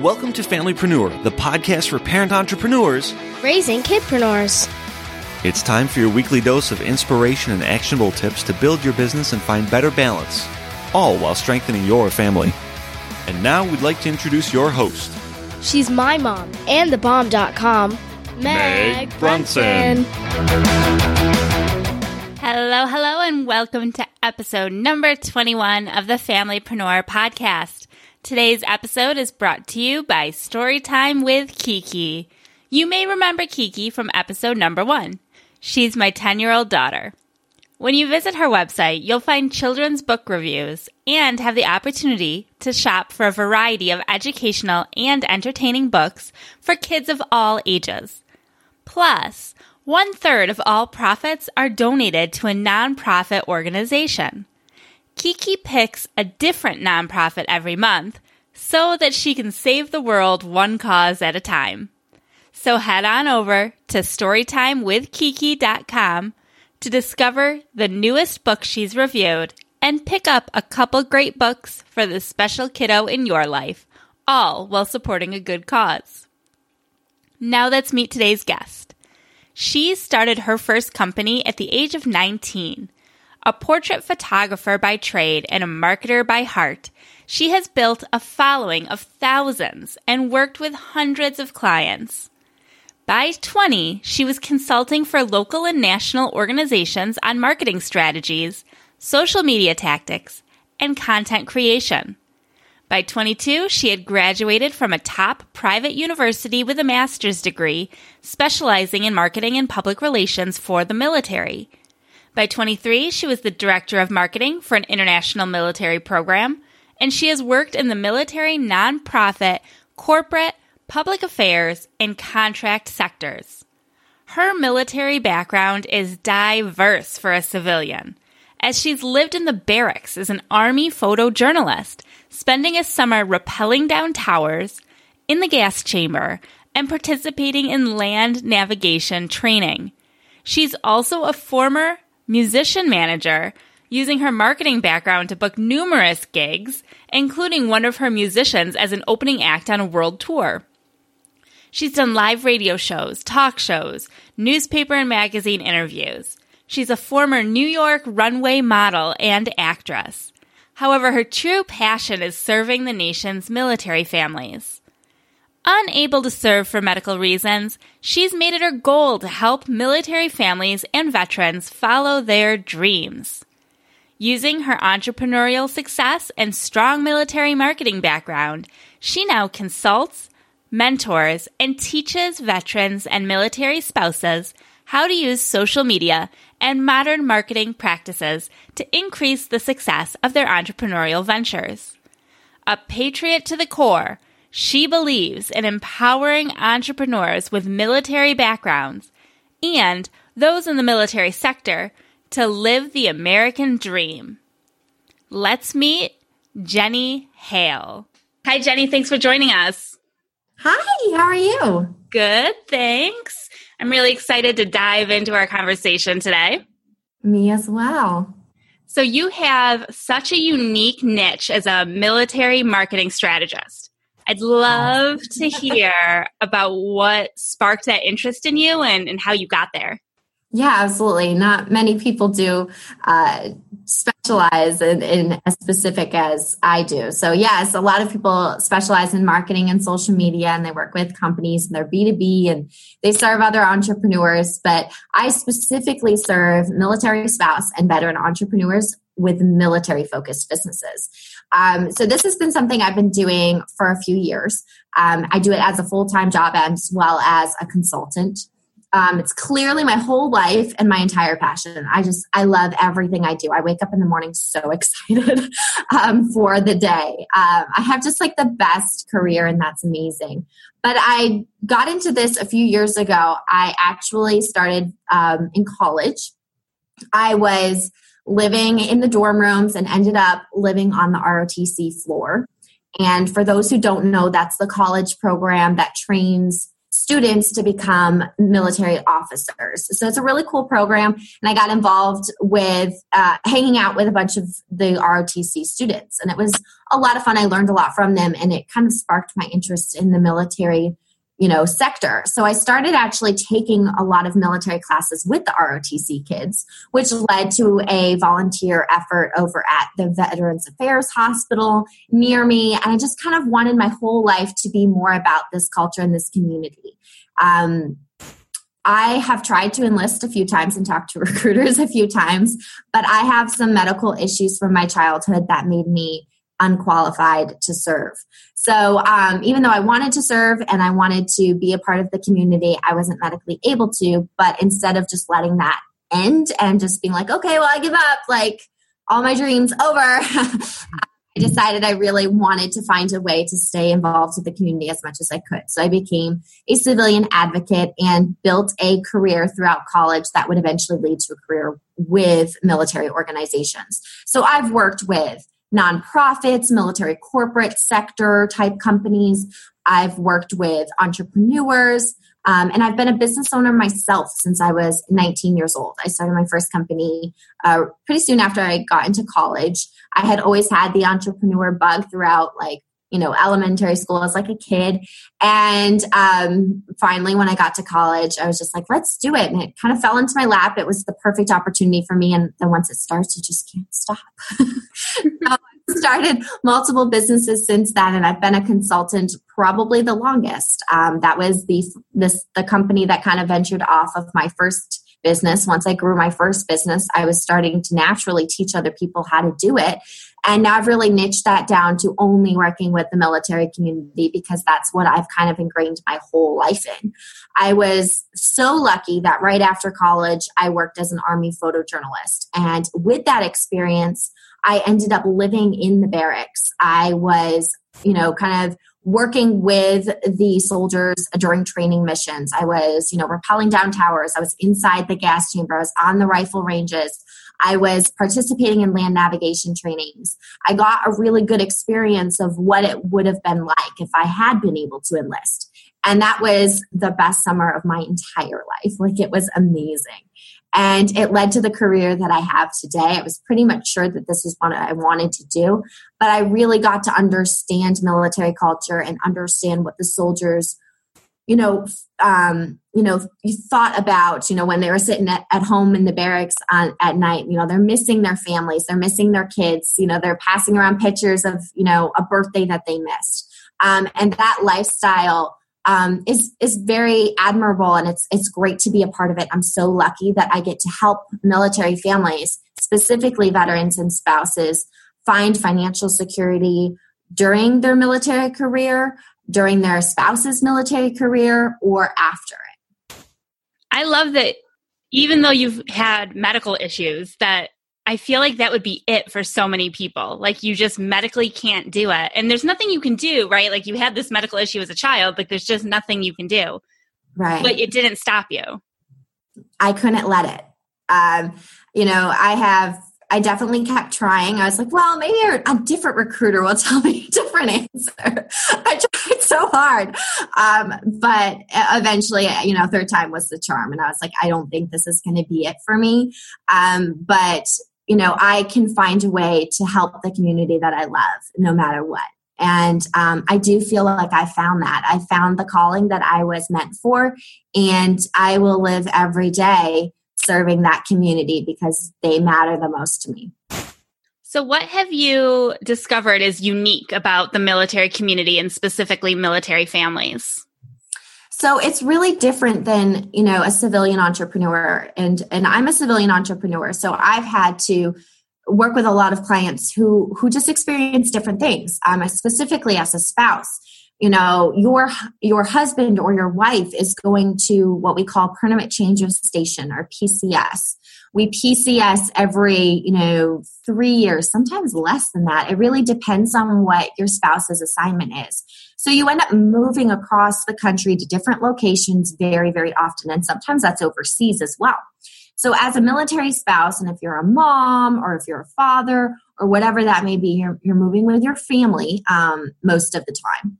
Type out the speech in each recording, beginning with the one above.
Welcome to Familypreneur, the podcast for parent entrepreneurs raising kidpreneurs. It's time for your weekly dose of inspiration and actionable tips to build your business and find better balance, all while strengthening your family. And now we'd like to introduce your host. She's my mom and thebomb.com, Meg, Meg Brunson. Hello, hello, and welcome to episode number 21 of the Familypreneur podcast. Today's episode is brought to you by Storytime with Kiki. You may remember Kiki from episode number one. She's my 10 year old daughter. When you visit her website, you'll find children's book reviews and have the opportunity to shop for a variety of educational and entertaining books for kids of all ages. Plus, one third of all profits are donated to a nonprofit organization. Kiki picks a different nonprofit every month so that she can save the world one cause at a time. So head on over to storytimewithkiki.com to discover the newest book she's reviewed and pick up a couple great books for the special kiddo in your life, all while supporting a good cause. Now let's meet today's guest. She started her first company at the age of 19 a portrait photographer by trade and a marketer by heart, she has built a following of thousands and worked with hundreds of clients. By 20, she was consulting for local and national organizations on marketing strategies, social media tactics, and content creation. By 22, she had graduated from a top private university with a master's degree, specializing in marketing and public relations for the military. By 23, she was the director of marketing for an international military program, and she has worked in the military, nonprofit, corporate, public affairs, and contract sectors. Her military background is diverse for a civilian, as she's lived in the barracks as an Army photojournalist, spending a summer rappelling down towers, in the gas chamber, and participating in land navigation training. She's also a former musician manager, using her marketing background to book numerous gigs, including one of her musicians as an opening act on a world tour. She's done live radio shows, talk shows, newspaper and magazine interviews. She's a former New York runway model and actress. However, her true passion is serving the nation's military families. Unable to serve for medical reasons, she's made it her goal to help military families and veterans follow their dreams. Using her entrepreneurial success and strong military marketing background, she now consults, mentors, and teaches veterans and military spouses how to use social media and modern marketing practices to increase the success of their entrepreneurial ventures. A patriot to the core, she believes in empowering entrepreneurs with military backgrounds and those in the military sector to live the American dream. Let's meet Jenny Hale. Hi, Jenny. Thanks for joining us. Hi, how are you? Good, thanks. I'm really excited to dive into our conversation today. Me as well. So, you have such a unique niche as a military marketing strategist. I'd love to hear about what sparked that interest in you and, and how you got there. Yeah, absolutely. Not many people do uh, specialize in, in, as specific as I do. So, yes, a lot of people specialize in marketing and social media and they work with companies and they're B2B and they serve other entrepreneurs. But I specifically serve military spouse and veteran entrepreneurs with military focused businesses. Um, so this has been something I've been doing for a few years. Um, I do it as a full time job as well as a consultant. Um, it's clearly my whole life and my entire passion. I just, I love everything I do. I wake up in the morning so excited um, for the day. Um, I have just like the best career, and that's amazing. But I got into this a few years ago. I actually started um, in college. I was living in the dorm rooms and ended up living on the ROTC floor. And for those who don't know, that's the college program that trains students to become military officers. So it's a really cool program. And I got involved with uh, hanging out with a bunch of the ROTC students. And it was a lot of fun. I learned a lot from them, and it kind of sparked my interest in the military you know sector. So i started actually taking a lot of military classes with the rotc kids which led to a volunteer effort over at the veterans affairs hospital near me. And i just kind of wanted my whole life to be more about this culture and this community. Um, I have tried to enlist a few times and talk to recruiters a few times, but I have some medical issues from my childhood that made me unqualified to serve. So um, even though I wanted to serve and I wanted to be a part of the community, I wasn't medically able to. But instead of just letting that end and just being like, okay, well, I give up, like all my dreams over. I decided I really wanted to find a way to stay involved with the community as much as I could. So I became a civilian advocate and built a career throughout college that would eventually lead to a career with military organizations. So I've worked with nonprofits, military corporate sector type companies. I've worked with entrepreneurs. Um, and I've been a business owner myself since I was 19 years old. I started my first company uh, pretty soon after I got into college. I had always had the entrepreneur bug throughout, like, you know, elementary school as like a kid. And um, finally, when I got to college, I was just like, let's do it. And it kind of fell into my lap. It was the perfect opportunity for me. And then once it starts, you just can't stop. so started multiple businesses since then, and I've been a consultant probably the longest. Um, that was the this the company that kind of ventured off of my first business. Once I grew my first business, I was starting to naturally teach other people how to do it. And now I've really niched that down to only working with the military community because that's what I've kind of ingrained my whole life in. I was so lucky that right after college, I worked as an Army photojournalist. And with that experience, I ended up living in the barracks. I was, you know, kind of working with the soldiers during training missions. I was, you know, rappelling down towers. I was inside the gas chamber. I was on the rifle ranges. I was participating in land navigation trainings. I got a really good experience of what it would have been like if I had been able to enlist. And that was the best summer of my entire life. Like it was amazing. And it led to the career that I have today. I was pretty much sure that this is what I wanted to do, but I really got to understand military culture and understand what the soldiers, you know, um, you know, you thought about, you know, when they were sitting at, at home in the barracks on, at night, you know, they're missing their families, they're missing their kids, you know, they're passing around pictures of, you know, a birthday that they missed. Um, and that lifestyle um, is is very admirable and it's it's great to be a part of it. I'm so lucky that I get to help military families, specifically veterans and spouses, find financial security during their military career, during their spouse's military career, or after it. I love that even though you've had medical issues that I feel like that would be it for so many people. Like you just medically can't do it. And there's nothing you can do, right? Like you had this medical issue as a child, like there's just nothing you can do. Right. But it didn't stop you. I couldn't let it. Um, you know, I have I definitely kept trying. I was like, well, maybe a different recruiter will tell me a different answer. I tried so hard. Um, but eventually, you know, third time was the charm. And I was like, I don't think this is going to be it for me. Um, but you know, I can find a way to help the community that I love no matter what. And um, I do feel like I found that. I found the calling that I was meant for, and I will live every day serving that community because they matter the most to me. So, what have you discovered is unique about the military community and specifically military families? So it's really different than, you know, a civilian entrepreneur and and I'm a civilian entrepreneur. So I've had to work with a lot of clients who who just experience different things. Um, specifically as a spouse, you know your your husband or your wife is going to what we call permanent change of station or pcs we pcs every you know three years sometimes less than that it really depends on what your spouse's assignment is so you end up moving across the country to different locations very very often and sometimes that's overseas as well. So as a military spouse and if you're a mom or if you're a father or whatever that may be you're, you're moving with your family um, most of the time.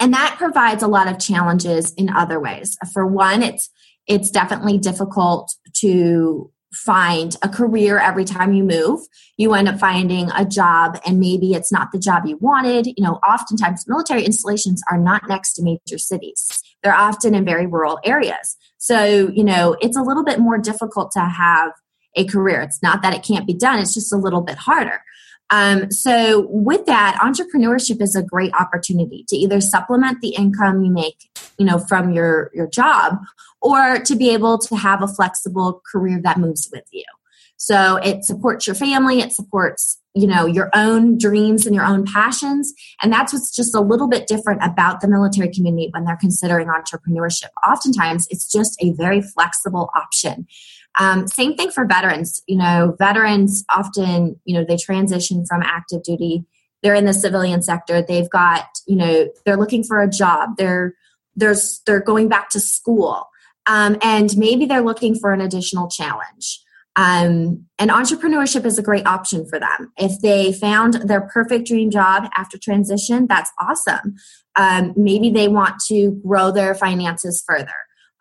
And that provides a lot of challenges in other ways. For one it's it's definitely difficult to find a career every time you move you end up finding a job and maybe it's not the job you wanted. You know oftentimes military installations are not next to major cities. They're often in very rural areas. So you know it's a little bit more difficult to have a career. It's not that it can't be done it's just a little bit harder. Um, so with that, entrepreneurship is a great opportunity to either supplement the income you make, you know, from your your job, or to be able to have a flexible career that moves with you. So it supports your family, it supports, you know, your own dreams and your own passions. And that's what's just a little bit different about the military community when they're considering entrepreneurship. Oftentimes, it's just a very flexible option. Um, same thing for veterans. You know, veterans often, you know, they transition from active duty. They're in the civilian sector. They've got, you know, they're looking for a job. They're there's they're going back to school, um, and maybe they're looking for an additional challenge. Um, and entrepreneurship is a great option for them. If they found their perfect dream job after transition, that's awesome. Um, maybe they want to grow their finances further.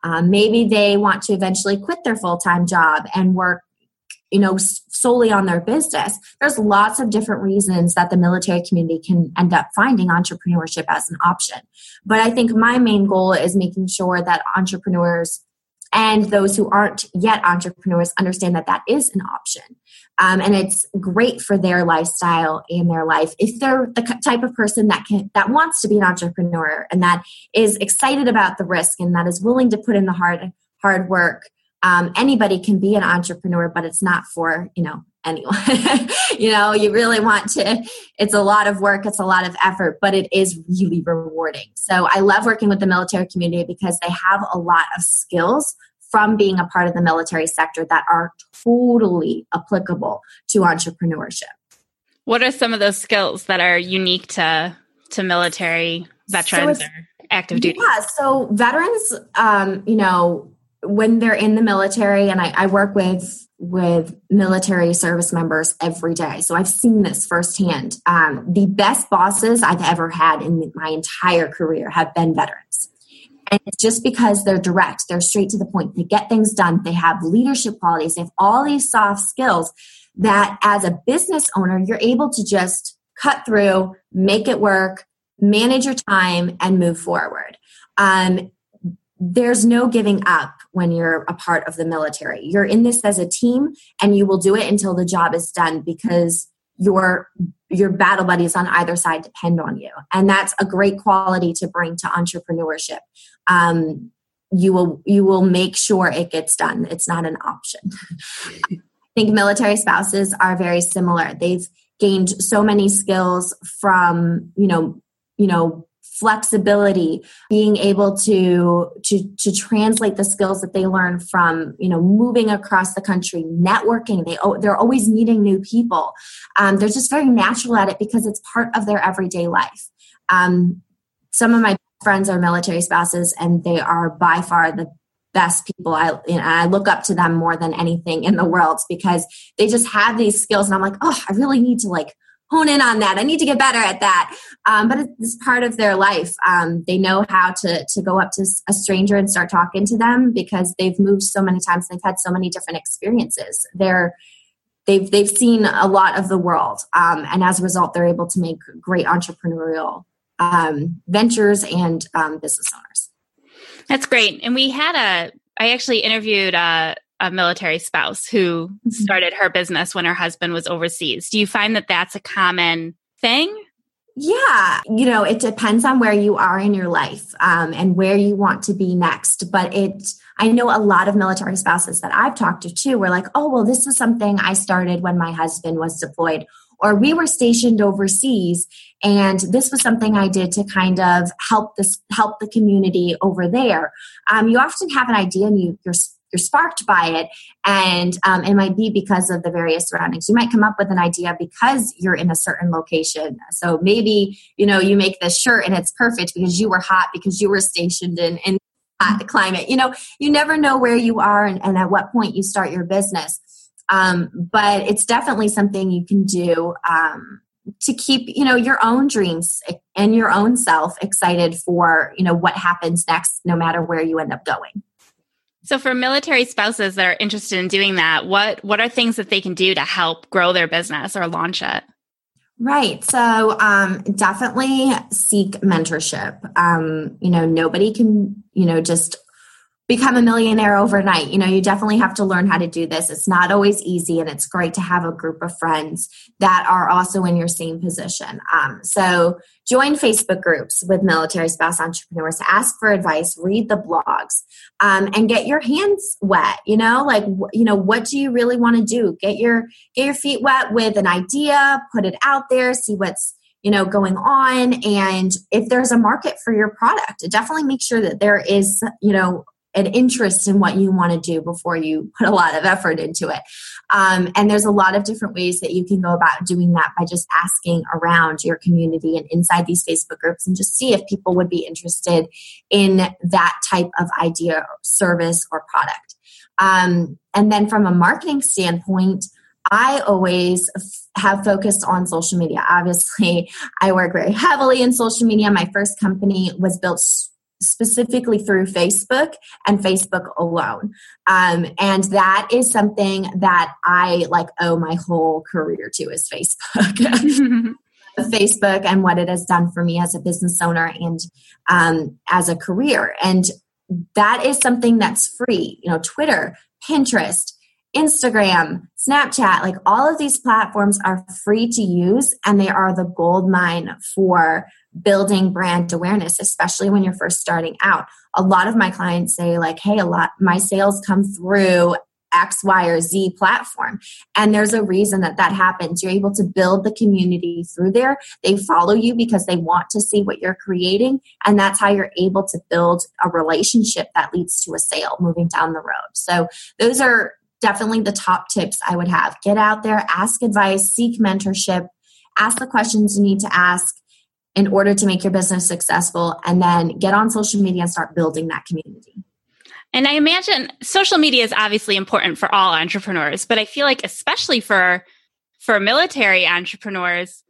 Um, maybe they want to eventually quit their full time job and work you know solely on their business. There's lots of different reasons that the military community can end up finding entrepreneurship as an option. But i think my main goal is making sure that entrepreneurs and those who aren't yet entrepreneurs understand that that is an option. Um, and it's great for their lifestyle and their life. If they're the type of person that can that wants to be an entrepreneur and that is excited about the risk and that is willing to put in the hard hard work um, anybody can be an entrepreneur but it's not for you know anyone you know you really want to it's a lot of work it's a lot of effort but it is really rewarding so i love working with the military community because they have a lot of skills from being a part of the military sector that are totally applicable to entrepreneurship. What are some of those skills that are unique to to military veterans so or active duty? Yeah, so veterans, um, you know, when they're in the military, and I, I work with with military service members every day, so I've seen this firsthand. Um, the best bosses I've ever had in my entire career have been veterans. And it's just because they're direct, they're straight to the point, they get things done, they have leadership qualities, they have all these soft skills that as a business owner, you're able to just cut through, make it work, manage your time, and move forward. Um, there's no giving up when you're a part of the military. You're in this as a team, and you will do it until the job is done because your your battle buddies on either side depend on you. And that's a great quality to bring to entrepreneurship. Um, you will you will make sure it gets done. It's not an option. I think military spouses are very similar. They've gained so many skills from you know you know flexibility being able to to to translate the skills that they learn from you know moving across the country networking. They they're always meeting new people. Um, they're just very natural at it because it's part of their everyday life. Um, some of my friends are military spouses and they are by far the best people. I you know, I look up to them more than anything in the world because they just have these skills and I'm like oh I really need to like hone in on that. I need to get better at that. Um, but it's part of their life. Um, they know how to to go up to a stranger and start talking to them because they've moved so many times. They've had so many different experiences. They're they've they've seen a lot of the world, um, and as a result, they're able to make great entrepreneurial um, ventures and um, business owners. That's great. And we had a. I actually interviewed. Uh, a military spouse who mm-hmm. started her business when her husband was overseas. Do you find that that's a common thing? Yeah, you know, it depends on where you are in your life um, and where you want to be next. But it, I know a lot of military spouses that I've talked to too were like, oh, well, this is something I started when my husband was deployed. or we were stationed overseas and this was something I did to kind of help this help the community over there. Um, you often have an idea and you, you're you're sparked by it and um, it might be because of the various surroundings. You might come up with an idea because you're in a certain location. So maybe you know you make this shirt and it's perfect because you were hot because you were stationed in, in hot climate. You know you never know where you are and, and at what point you start your business. Um, but it's definitely something you can do um, to keep you know your own dreams and your own self excited for you know what happens next no matter where you end up going so for military spouses that are interested in doing that what what are things that they can do to help grow their business or launch it Right. So um, definitely seek mentorship. Um, you know, nobody can, you know, just become a millionaire overnight. You know, you definitely have to learn how to do this. It's not always easy, and it's great to have a group of friends that are also in your same position. Um, so, join Facebook groups with military spouse entrepreneurs ask for advice, read the blogs, um, and get your hands wet. You know, like you know, what do you really want to do? Get your get your feet wet with an idea, put it out there, see what's you know going on and if there's a market for your product definitely make sure that there is you know an interest in what you want to do before you put a lot of effort into it. Um, and there's a lot of different ways that you can go about doing that by just asking around your community and inside these Facebook groups and just see if people would be interested in that type of idea, service, or product. Um, and then from a marketing standpoint, I always f- have focused on social media. Obviously, I work very heavily in social media. My first company was built specifically through Facebook and Facebook alone. Um, and that is something that I like owe my whole career to is Facebook. Facebook and what it has done for me as a business owner and um, as a career. And that is something that's free. You know, Twitter, Pinterest, Instagram, Snapchat, like all of these platforms are free to use and they are the gold mine for building brand awareness, especially when you're first starting out. A lot of my clients say, like, hey, a lot, my sales come through X, Y, or Z platform. And there's a reason that that happens. You're able to build the community through there. They follow you because they want to see what you're creating. And that's how you're able to build a relationship that leads to a sale moving down the road. So those are definitely the top tips I would have. Get out there, ask advice, seek mentorship, ask the questions you need to ask in order to make your business successful, and then get on social media and start building that community. And I imagine social media is obviously important for all entrepreneurs, but I feel like especially for for military entrepreneurs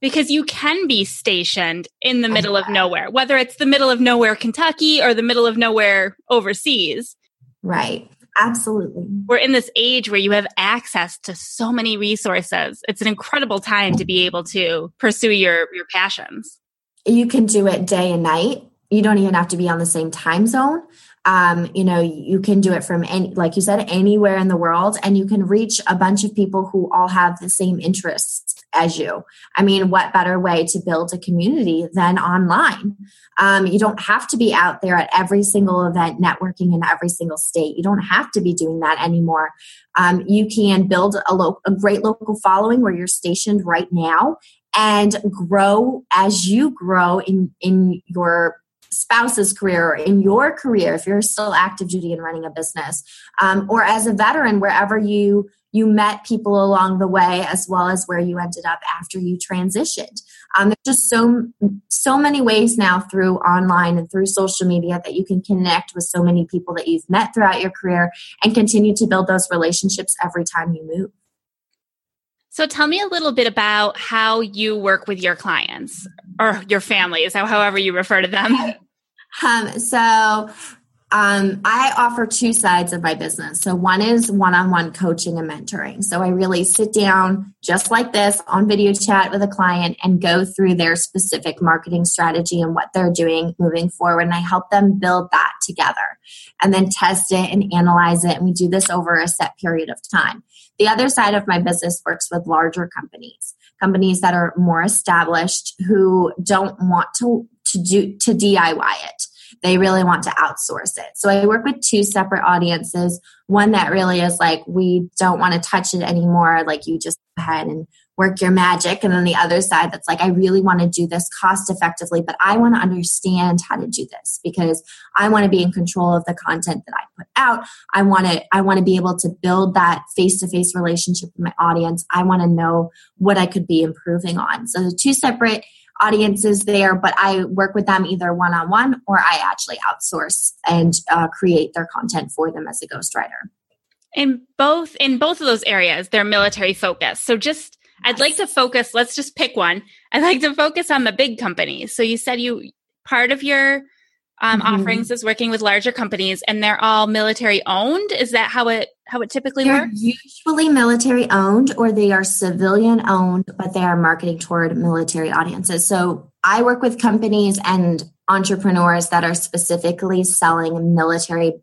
because you can be stationed in the middle of nowhere, whether it's the middle of nowhere Kentucky or the middle of nowhere overseas. Right. Absolutely. We're in this age where you have access to so many resources. It's an incredible time to be able to pursue your your passions. You can do it day and night. You don't even have to be on the same time zone. Um, you know, you can do it from any, like you said, anywhere in the world, and you can reach a bunch of people who all have the same interests as you. I mean, what better way to build a community than online? Um, you don't have to be out there at every single event networking in every single state. You don't have to be doing that anymore. Um, you can build a, lo- a great local following where you're stationed right now and grow as you grow in in your spouse's career or in your career if you're still active duty and running a business um, or as a veteran wherever you you met people along the way as well as where you ended up after you transitioned. Um, there's just so so many ways now through online and through social media that you can connect with so many people that you've met throughout your career and continue to build those relationships every time you move. So tell me a little bit about how you work with your clients or your families, however you refer to them. Um, so um, I offer two sides of my business. So one is one-on-one coaching and mentoring. So I really sit down just like this on video chat with a client and go through their specific marketing strategy and what they're doing moving forward. And I help them build that together and then test it and analyze it. And we do this over a set period of time. The other side of my business works with larger companies, companies that are more established who don't want to, to do to DIY it they really want to outsource it. So I work with two separate audiences. One that really is like, we don't want to touch it anymore. Like you just ahead and work your magic. And then the other side that's like i really want to do this cost effectively but i want to understand how to do this because i want to be in control of the content that i put out. I want to i want to be able to build that face to face relationship with my audience. I want to know what i could be improving on. So the two separate audiences there but i work with them either one-on-one or i actually outsource and uh, create their content for them as a ghostwriter. In both in both of those areas they're military focused. So just I'd like to focus, let's just pick one. I'd like to focus on the big companies. So you said you part of your um, mm-hmm. offerings is working with larger companies and they're all military owned. Is that how it how it typically they're works? Usually military owned or they are civilian owned, but they are marketing toward military audiences. So I work with companies and entrepreneurs that are specifically selling military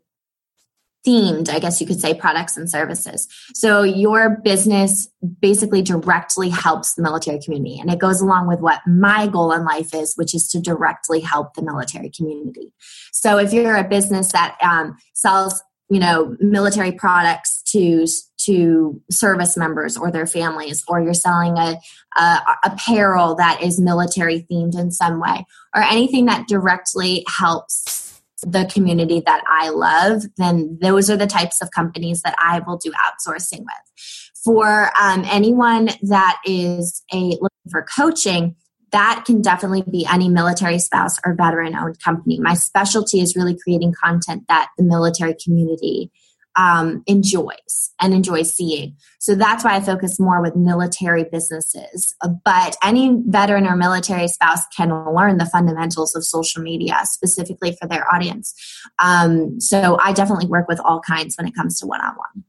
themed, I guess you could say, products and services. So your business basically directly helps the military community. And it goes along with what my goal in life is, which is to directly help the military community. So if you're a business that um, sells, you know, military products to to service members or their families, or you're selling a, a apparel that is military themed in some way, or anything that directly helps the community that I love, then those are the types of companies that I will do outsourcing with. For um, anyone that is a looking for coaching, that can definitely be any military spouse or veteran owned company. My specialty is really creating content that the military community um, enjoys and enjoys seeing. So that's why I focus more with military businesses. But any veteran or military spouse can learn the fundamentals of social media specifically for their audience. Um, so I definitely work with all kinds when it comes to one on one.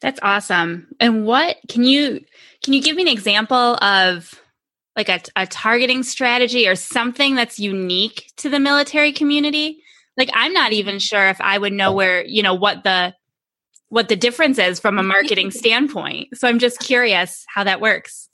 That's awesome. And what can you can you give me an example of like a, a targeting strategy or something that's unique to the military community? Like I'm not even sure if I would know where, you know, what the what the difference is from a marketing standpoint. So I'm just curious how that works.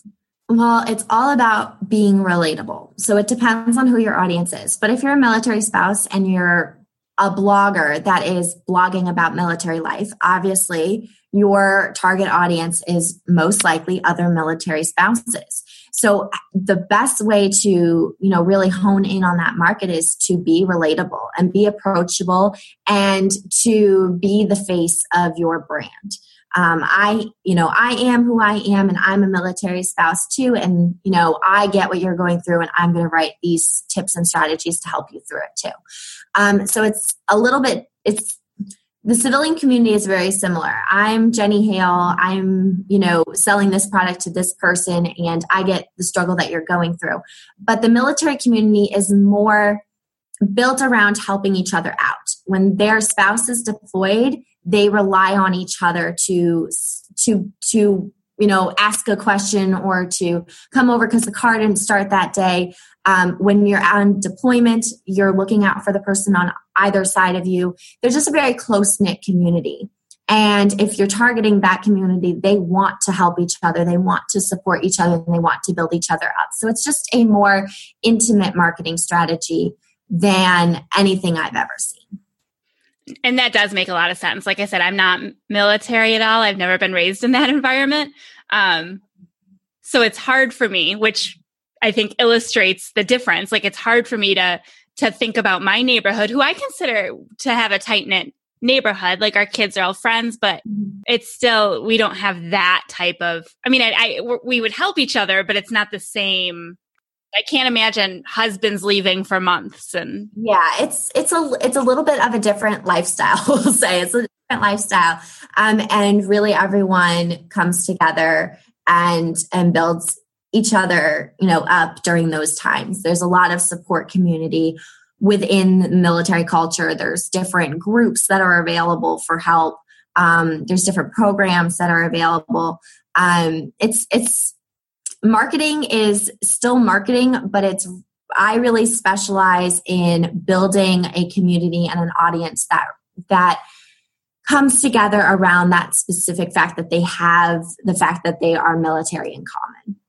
Well, it's all about being relatable. So it depends on who your audience is. But if you're a military spouse and you're a blogger that is blogging about military life, obviously your target audience is most likely other military spouses. So the best way to, you know, really hone in on that market is to be relatable and be approachable and to be the face of your brand. Um, I, you know, I am who I am and I'm a military spouse too. And, you know, I get what you're going through and I'm going to write these tips and strategies to help you through it too. Um, so it's a little bit, it's the civilian community is very similar. I'm Jenny Hale. I'm, you know, selling this product to this person and I get the struggle that you're going through. But the military community is more built around helping each other out. When their spouse is deployed, they rely on each other to to to you know ask a question or to come over because the car didn't start that day. Um, when you're on deployment you're looking out for the person on either side of you. There's just a very close knit community. And if you're targeting that community they want to help each other. They want to support each other and they want to build each other up. So it's just a more intimate marketing strategy than anything i've ever seen and that does make a lot of sense. Like I said, I'm not military at all. I've never been raised in that environment. Um, so it's hard for me, which I think illustrates the difference. Like it's hard for me to to think about my neighborhood, who I consider to have a tight knit neighborhood. Like our kids are all friends, but mm-hmm. it's still we don't have that type of. I mean, I, I we would help each other, but it's not the same I can't imagine husbands leaving for months and yeah, it's it's a it's a little bit of a different lifestyle. We'll say it's a different lifestyle, um, and really everyone comes together and and builds each other, you know, up during those times. There's a lot of support community within military culture. There's different groups that are available for help. Um, there's different programs that are available. Um, it's it's marketing is still marketing, but it's I really specialize in building a community and an audience that that comes together around that specific fact that they have the fact that they are military in common.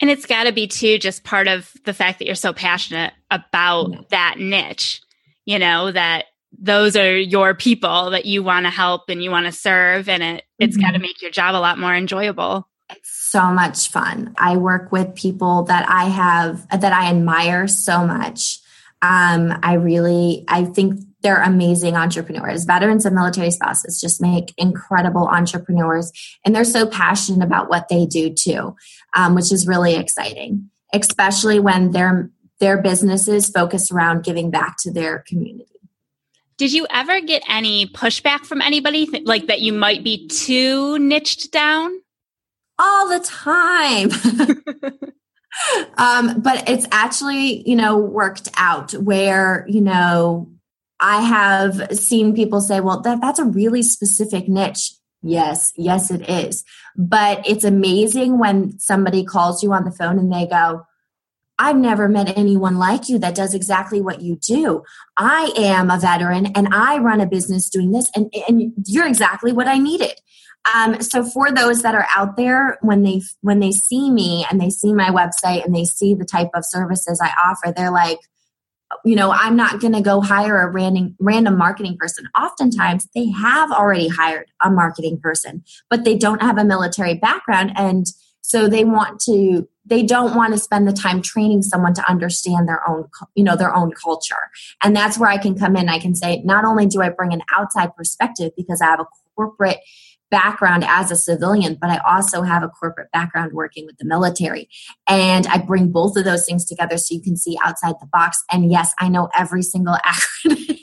And it's got to be too just part of the fact that you're so passionate about that niche, you know, that those are your people that you want to help and you want to serve and it it's mm-hmm. got to make your job a lot more enjoyable. It's so much fun. I work with people that I have that I admire so much. Um, I really, I think they're amazing entrepreneurs. Veterans and military spouses just make incredible entrepreneurs, and they're so passionate about what they do too, um, which is really exciting. Especially when their their businesses focus around giving back to their community. Did you ever get any pushback from anybody, like that you might be too niched down? All the time. um, but it's actually, you know, worked out where, you know, I have seen people say, well, that, that's a really specific niche. Yes, yes, it is. But it's amazing when somebody calls you on the phone and they go, I've never met anyone like you that does exactly what you do. I am a veteran and I run a business doing this, and, and you're exactly what I needed. Um, so for those that are out there, when they when they see me and they see my website and they see the type of services I offer, they're like, you know, I'm not going to go hire a random random marketing person. Oftentimes, they have already hired a marketing person, but they don't have a military background, and so they want to they don't want to spend the time training someone to understand their own you know their own culture. And that's where i can come in. I can say not only do i bring an outside perspective because i have a corporate background as a civilian, but I also have a corporate background working with the military. And I bring both of those things together so you can see outside the box. And yes, I know every single acronym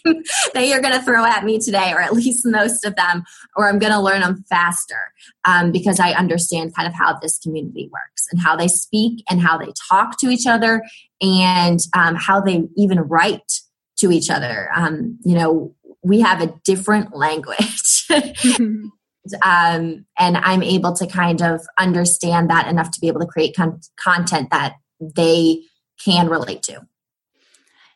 that you're going to throw at me today, or at least most of them, or I'm going to learn them faster um, because I understand kind of how this community works and how they speak and how they talk to each other and um, how they even write to each other. Um, you know, we have a different language. um, and I'm able to kind of understand that enough to be able to create con- content that they can relate to.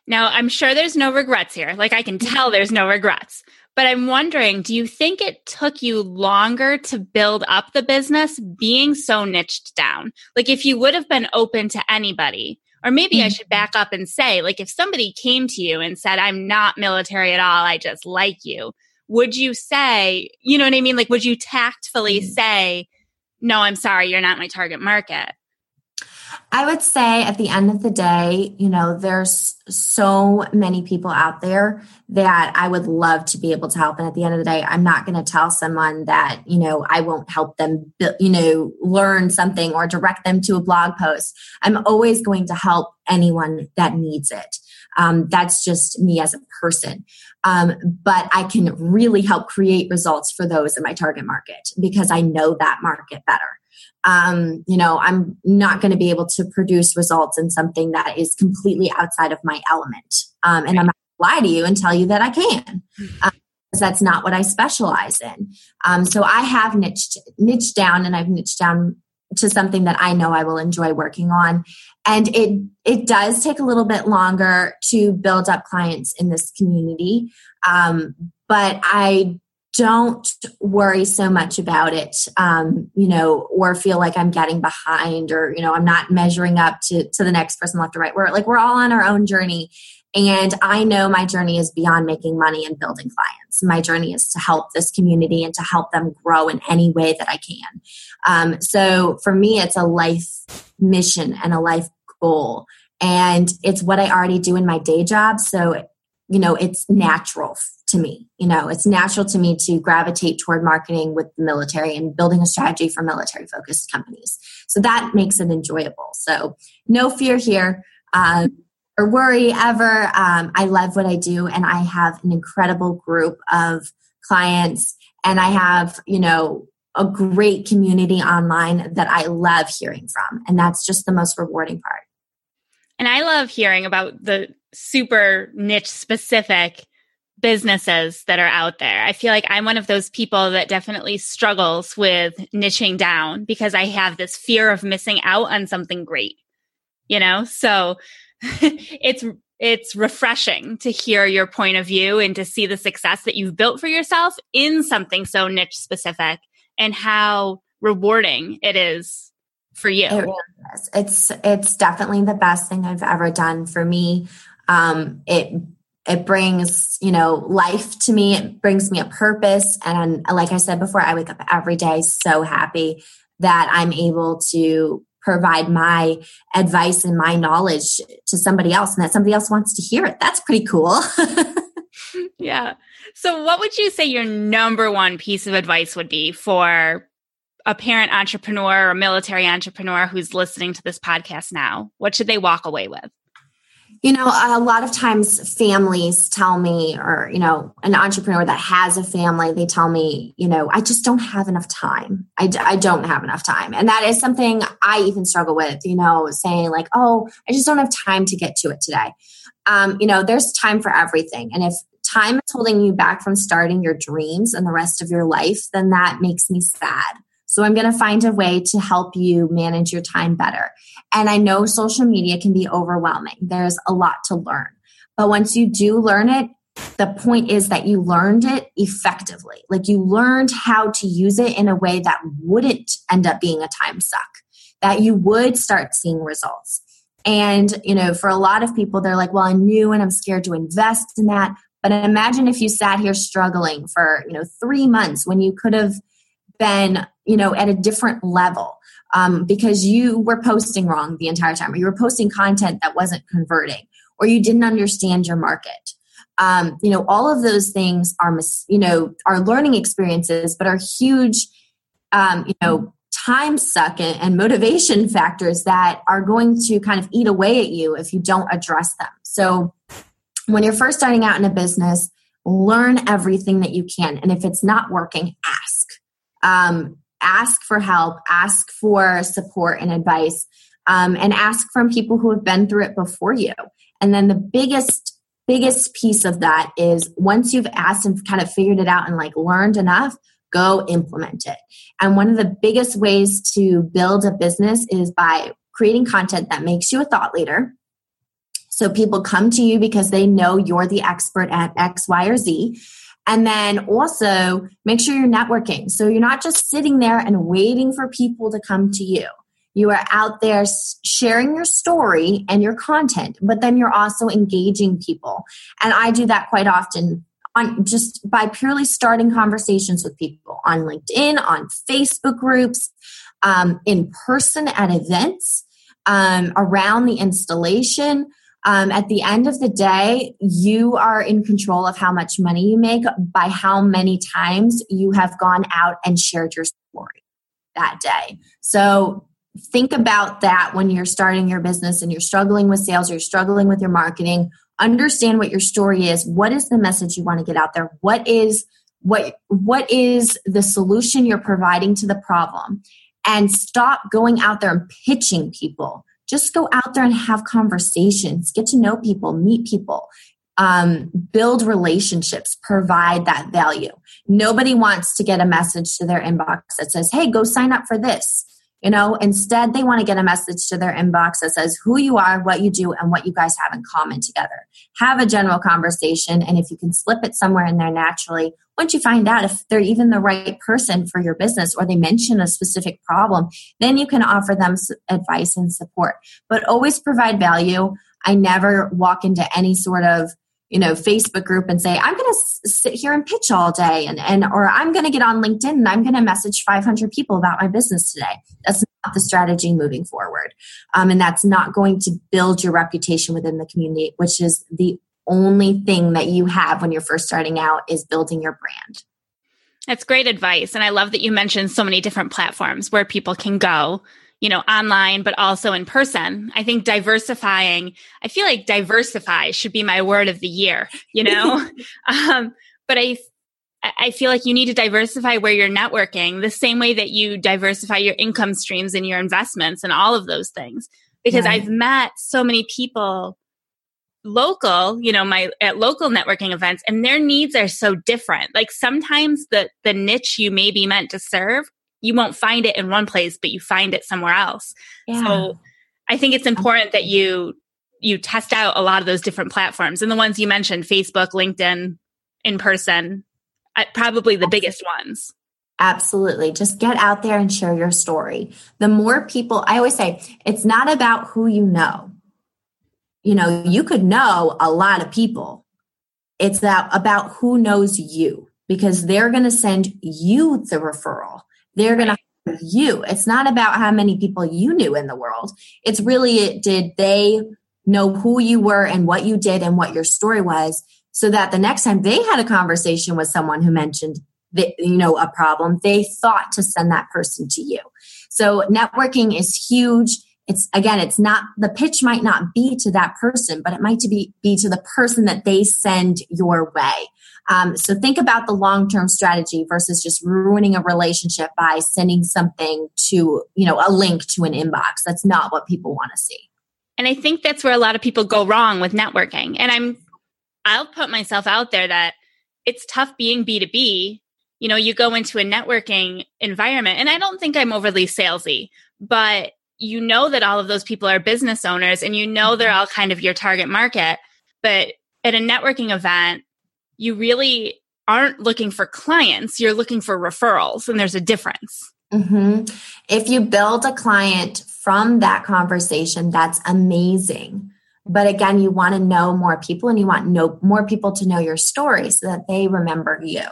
Now, I'm sure there's no regrets here. Like I can tell there's no regrets. But I'm wondering, do you think it took you longer to build up the business being so niched down? Like if you would have been open to anybody, or maybe mm-hmm. I should back up and say, like if somebody came to you and said, I'm not military at all, I just like you, would you say, you know what I mean? Like, would you tactfully mm. say, no, I'm sorry, you're not my target market? I would say at the end of the day, you know, there's so many people out there that I would love to be able to help. And at the end of the day, I'm not going to tell someone that, you know, I won't help them, you know, learn something or direct them to a blog post. I'm always going to help anyone that needs it. Um, that's just me as a person. Um, but I can really help create results for those in my target market because I know that market better. Um, you know, I'm not going to be able to produce results in something that is completely outside of my element. Um, and I'm not going to lie to you and tell you that I can. Um, that's not what I specialize in. Um, so I have niched niched down, and I've niched down to something that I know I will enjoy working on. And it it does take a little bit longer to build up clients in this community, um, but I don't worry so much about it, um, you know, or feel like I'm getting behind, or you know, I'm not measuring up to to the next person left or right. We're like we're all on our own journey, and I know my journey is beyond making money and building clients. My journey is to help this community and to help them grow in any way that I can. Um, so for me, it's a life mission and a life goal. And it's what I already do in my day job. So, you know, it's natural to me. You know, it's natural to me to gravitate toward marketing with the military and building a strategy for military focused companies. So that makes it enjoyable. So, no fear here. Um, or worry ever. Um, I love what I do, and I have an incredible group of clients, and I have, you know, a great community online that I love hearing from. And that's just the most rewarding part. And I love hearing about the super niche specific businesses that are out there. I feel like I'm one of those people that definitely struggles with niching down because I have this fear of missing out on something great. You know? So it's it's refreshing to hear your point of view and to see the success that you've built for yourself in something so niche specific and how rewarding it is for you. It really it's it's definitely the best thing I've ever done for me. Um, it it brings you know life to me. It brings me a purpose, and like I said before, I wake up every day so happy that I'm able to provide my advice and my knowledge to somebody else and that somebody else wants to hear it. That's pretty cool. yeah. So, what would you say your number one piece of advice would be for a parent entrepreneur or military entrepreneur who's listening to this podcast now? What should they walk away with? You know, a lot of times families tell me, or, you know, an entrepreneur that has a family, they tell me, you know, I just don't have enough time. I, I don't have enough time. And that is something I even struggle with, you know, saying like, oh, I just don't have time to get to it today. Um, you know, there's time for everything. And if time is holding you back from starting your dreams and the rest of your life, then that makes me sad. So I'm going to find a way to help you manage your time better. And I know social media can be overwhelming. There's a lot to learn. But once you do learn it, the point is that you learned it effectively. Like you learned how to use it in a way that wouldn't end up being a time suck, that you would start seeing results. And, you know, for a lot of people, they're like, well, I'm new and I'm scared to invest in that. But imagine if you sat here struggling for, you know, three months when you could have been, you know, at a different level um, because you were posting wrong the entire time, or you were posting content that wasn't converting, or you didn't understand your market. Um, you know, all of those things are, you know, are learning experiences, but are huge, um, you know, time suck and, and motivation factors that are going to kind of eat away at you if you don't address them. So, when you're first starting out in a business, learn everything that you can, and if it's not working, ask um, ask for help, ask for support and advice, um, and ask from people who have been through it before you. And then the biggest biggest piece of that is once you've asked and kind of figured it out and like learned enough go implement it. And one of the biggest ways to build a business is by creating content that makes you a thought leader. So people come to you because they know you're the expert at x y or z and then also make sure you're networking. So you're not just sitting there and waiting for people to come to you. You are out there sharing your story and your content, but then you're also engaging people. And I do that quite often on just by purely starting conversations with people on LinkedIn, on Facebook groups, um, in person at events, um, around the installation um, at the end of the day, you are in control of how much money you make by how many times you have gone out and shared your story that day. So think about that when you're starting your business and you're struggling with sales, or you're struggling with your marketing. Understand what your story is. What is the message you want to get out there? What is what what is the solution you're providing to the problem? And stop going out there and pitching people just go out there and have conversations, get to know people, meet people, um, build relationships, provide that value. Nobody wants to get a message to their inbox that says, hey, go sign up for this. You know, instead, they want to get a message to their inbox that says who you are, what you do, and what you guys have in common together. Have a general conversation, and if you can slip it somewhere in there naturally, once you find out if they're even the right person for your business or they mention a specific problem, then you can offer them advice and support. But always provide value. I never walk into any sort of you know facebook group and say i'm going to sit here and pitch all day and, and or i'm going to get on linkedin and i'm going to message 500 people about my business today. That's not the strategy moving forward. Um, and that's not going to build your reputation within the community which is the only thing that you have when you're first starting out is building your brand. That's great advice. And i love that you mentioned so many different platforms where people can go you know, online, but also in person. I think diversifying, I feel like diversify should be my word of the year, you know? um, but I, I feel like you need to diversify where you're networking the same way that you diversify your income streams and your investments and all of those things. Because I've met so many people local, you know, my at local networking events and their needs are so different. Like sometimes the the niche you may be meant to serve you won't find it in one place, but you find it somewhere else. Yeah. So I think it's important that you you test out a lot of those different platforms and the ones you mentioned, Facebook, LinkedIn, in person, uh, probably the biggest ones. Absolutely. Just get out there and share your story. The more people, I always say, it's not about who you know. You know, you could know a lot of people. It's that about who knows you because they're going to send you the referral. They're going to you. It's not about how many people you knew in the world. It's really did they know who you were and what you did and what your story was so that the next time they had a conversation with someone who mentioned that, you know a problem, they thought to send that person to you. So networking is huge. It's again, it's not the pitch might not be to that person, but it might be, be to the person that they send your way. Um, so think about the long term strategy versus just ruining a relationship by sending something to, you know, a link to an inbox. That's not what people want to see. And I think that's where a lot of people go wrong with networking. And I'm, I'll put myself out there that it's tough being B2B. You know, you go into a networking environment, and I don't think I'm overly salesy, but you know that all of those people are business owners and you know they're all kind of your target market. But at a networking event, you really aren't looking for clients, you're looking for referrals, and there's a difference. Mm-hmm. If you build a client from that conversation, that's amazing. But again, you want to know more people and you want more people to know your story so that they remember you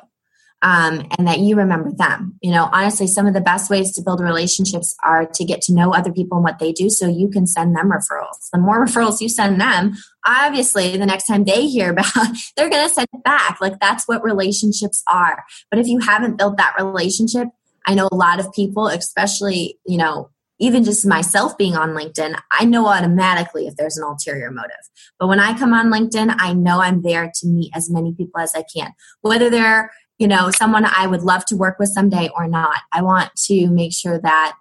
um, and that you remember them. You know, honestly, some of the best ways to build relationships are to get to know other people and what they do so you can send them referrals. The more referrals you send them, obviously, the next time they hear about, they're going to send it back. Like that's what relationships are. But if you haven't built that relationship, I know a lot of people, especially, you know, even just myself being on LinkedIn, I know automatically if there's an ulterior motive. But when I come on LinkedIn, I know I'm there to meet as many people as I can, whether they're you know, someone I would love to work with someday or not. I want to make sure that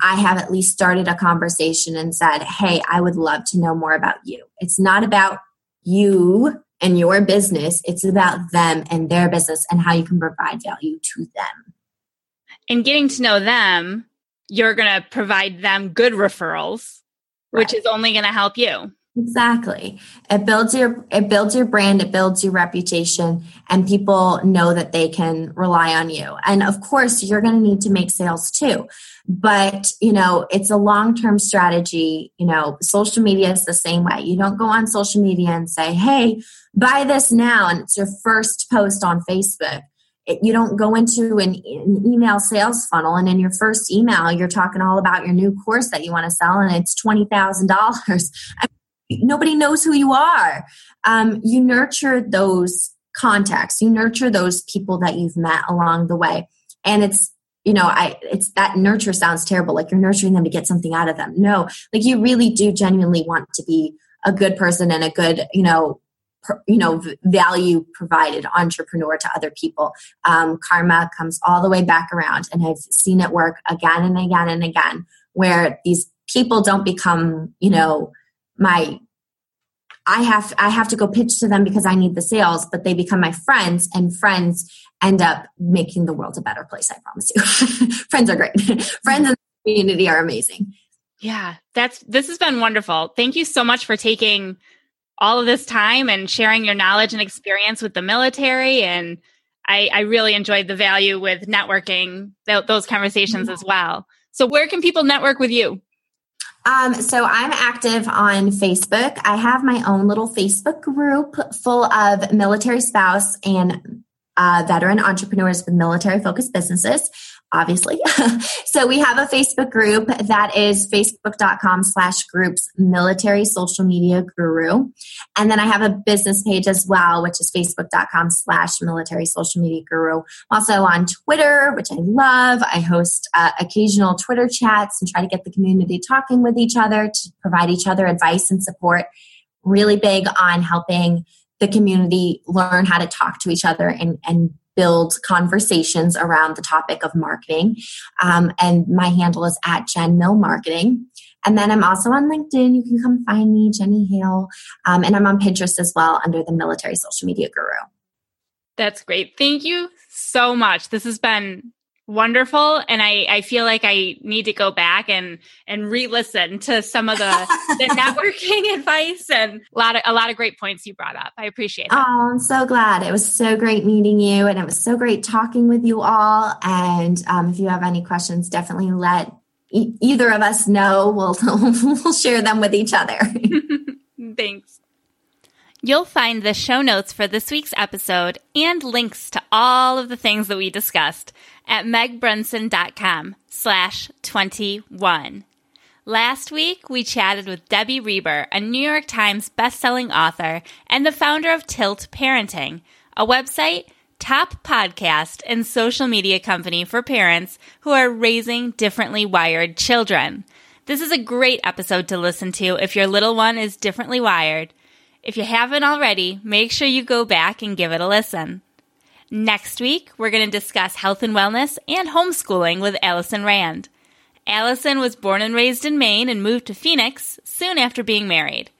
I have at least started a conversation and said, Hey, I would love to know more about you. It's not about you and your business, it's about them and their business and how you can provide value to them. And getting to know them, you're going to provide them good referrals, right. which is only going to help you. Exactly. It builds your it builds your brand, it builds your reputation and people know that they can rely on you. And of course, you're going to need to make sales too. But, you know, it's a long-term strategy, you know, social media is the same way. You don't go on social media and say, "Hey, buy this now." And it's your first post on Facebook. You don't go into an, an, email sales funnel and in your first email you're talking all about your new course that you want to sell and it's $20000 nobody knows who you are. Um, you nurture those contacts, you nurture those people that you've met along the way. And it's, you know, I, it's that nurture sounds terrible, like you're nurturing them to get something out of them. No, like you really do genuinely want to be a good person and a good, you know, you know value provided entrepreneur to other people um, karma comes all the way back around and i've seen it work again and again and again where these people don't become you know my I have I have to go pitch to them because I need the sales, but they become my friends, and friends end up making the world a better place. I promise you. friends are great. friends in the community are amazing. Yeah, that's this has been wonderful. Thank you so much for taking all of this time and sharing your knowledge and experience with the military. And I, I really enjoyed the value with networking th- those conversations mm-hmm. as well. So, where can people network with you? Um, so I'm active on Facebook. I have my own little Facebook group full of military spouse and uh, veteran entrepreneurs with military focused businesses obviously. so we have a Facebook group that is facebook.com slash groups military social media guru. And then I have a business page as well, which is facebook.com slash military social media guru. Also on Twitter, which I love. I host uh, occasional Twitter chats and try to get the community talking with each other to provide each other advice and support. Really big on helping the community learn how to talk to each other and, and build conversations around the topic of marketing. Um, and my handle is at Jen Mill Marketing. And then I'm also on LinkedIn. You can come find me, Jenny Hale. Um, and I'm on Pinterest as well under the Military Social Media Guru. That's great. Thank you so much. This has been wonderful and I, I feel like i need to go back and and re-listen to some of the, the networking advice and a lot of a lot of great points you brought up. I appreciate it oh i'm so glad. It was so great meeting you and it was so great talking with you all and um, if you have any questions definitely let e- either of us know. We'll we'll share them with each other. Thanks. You'll find the show notes for this week's episode and links to all of the things that we discussed at megbrunson.com slash 21. Last week, we chatted with Debbie Reber, a New York Times bestselling author and the founder of Tilt Parenting, a website, top podcast, and social media company for parents who are raising differently wired children. This is a great episode to listen to if your little one is differently wired. If you haven't already, make sure you go back and give it a listen. Next week, we're going to discuss health and wellness and homeschooling with Allison Rand. Allison was born and raised in Maine and moved to Phoenix soon after being married.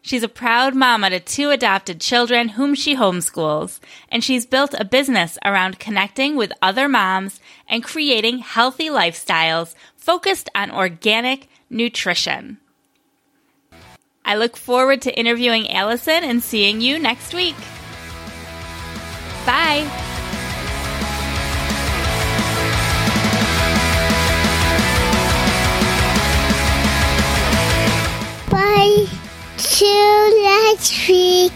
She's a proud mama to two adopted children whom she homeschools, and she's built a business around connecting with other moms and creating healthy lifestyles focused on organic nutrition. I look forward to interviewing Allison and seeing you next week. Bye. Bye. Till next week.